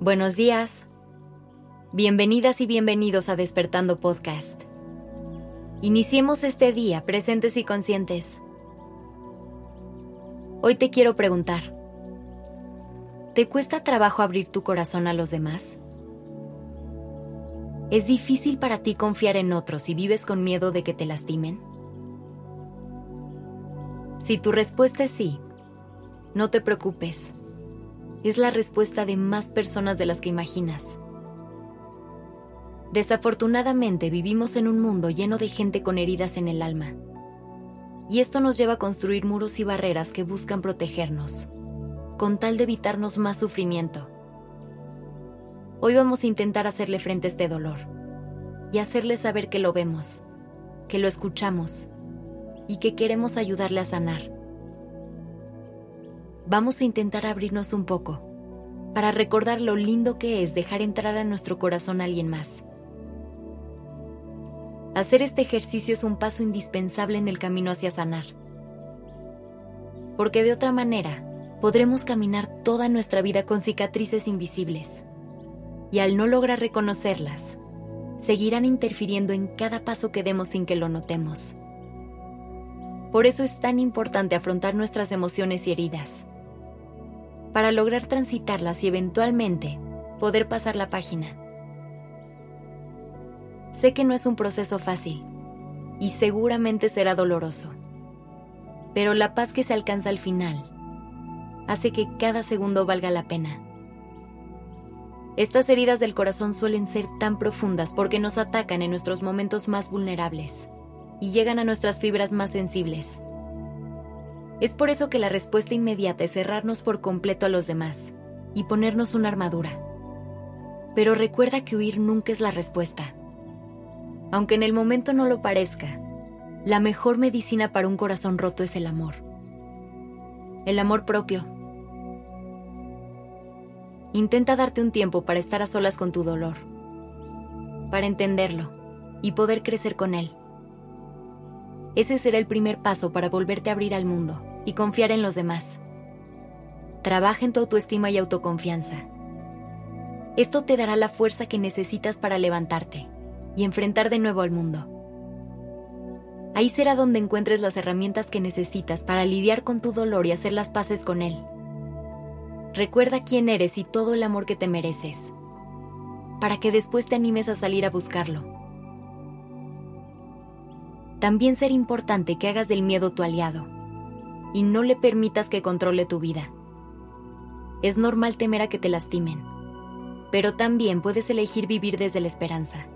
Buenos días. Bienvenidas y bienvenidos a Despertando Podcast. Iniciemos este día presentes y conscientes. Hoy te quiero preguntar, ¿te cuesta trabajo abrir tu corazón a los demás? ¿Es difícil para ti confiar en otros y vives con miedo de que te lastimen? Si tu respuesta es sí, no te preocupes. Es la respuesta de más personas de las que imaginas. Desafortunadamente vivimos en un mundo lleno de gente con heridas en el alma. Y esto nos lleva a construir muros y barreras que buscan protegernos, con tal de evitarnos más sufrimiento. Hoy vamos a intentar hacerle frente a este dolor y hacerle saber que lo vemos, que lo escuchamos y que queremos ayudarle a sanar vamos a intentar abrirnos un poco para recordar lo lindo que es dejar entrar a nuestro corazón a alguien más. Hacer este ejercicio es un paso indispensable en el camino hacia sanar, porque de otra manera podremos caminar toda nuestra vida con cicatrices invisibles, y al no lograr reconocerlas, seguirán interfiriendo en cada paso que demos sin que lo notemos. Por eso es tan importante afrontar nuestras emociones y heridas para lograr transitarlas y eventualmente poder pasar la página. Sé que no es un proceso fácil y seguramente será doloroso, pero la paz que se alcanza al final hace que cada segundo valga la pena. Estas heridas del corazón suelen ser tan profundas porque nos atacan en nuestros momentos más vulnerables y llegan a nuestras fibras más sensibles. Es por eso que la respuesta inmediata es cerrarnos por completo a los demás y ponernos una armadura. Pero recuerda que huir nunca es la respuesta. Aunque en el momento no lo parezca, la mejor medicina para un corazón roto es el amor. El amor propio. Intenta darte un tiempo para estar a solas con tu dolor, para entenderlo y poder crecer con él. Ese será el primer paso para volverte a abrir al mundo y confiar en los demás. Trabaja en tu autoestima y autoconfianza. Esto te dará la fuerza que necesitas para levantarte y enfrentar de nuevo al mundo. Ahí será donde encuentres las herramientas que necesitas para lidiar con tu dolor y hacer las paces con él. Recuerda quién eres y todo el amor que te mereces, para que después te animes a salir a buscarlo también será importante que hagas del miedo tu aliado y no le permitas que controle tu vida. Es normal temer a que te lastimen, pero también puedes elegir vivir desde la esperanza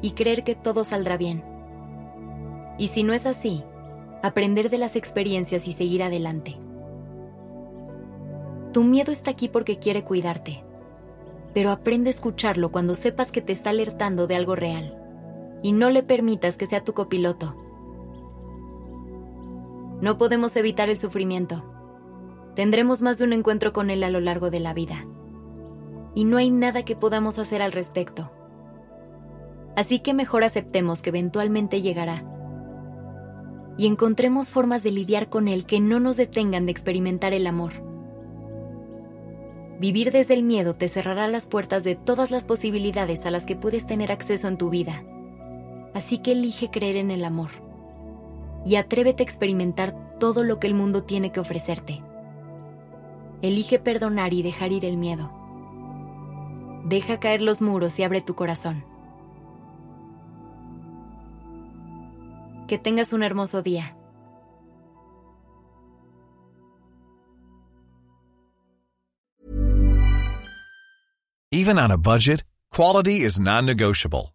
y creer que todo saldrá bien. Y si no es así, aprender de las experiencias y seguir adelante. Tu miedo está aquí porque quiere cuidarte, pero aprende a escucharlo cuando sepas que te está alertando de algo real y no le permitas que sea tu copiloto no podemos evitar el sufrimiento. Tendremos más de un encuentro con él a lo largo de la vida. Y no hay nada que podamos hacer al respecto. Así que mejor aceptemos que eventualmente llegará. Y encontremos formas de lidiar con él que no nos detengan de experimentar el amor. Vivir desde el miedo te cerrará las puertas de todas las posibilidades a las que puedes tener acceso en tu vida. Así que elige creer en el amor y atrévete a experimentar todo lo que el mundo tiene que ofrecerte. Elige perdonar y dejar ir el miedo. Deja caer los muros y abre tu corazón. Que tengas un hermoso día. Even on a budget, quality is non-negotiable.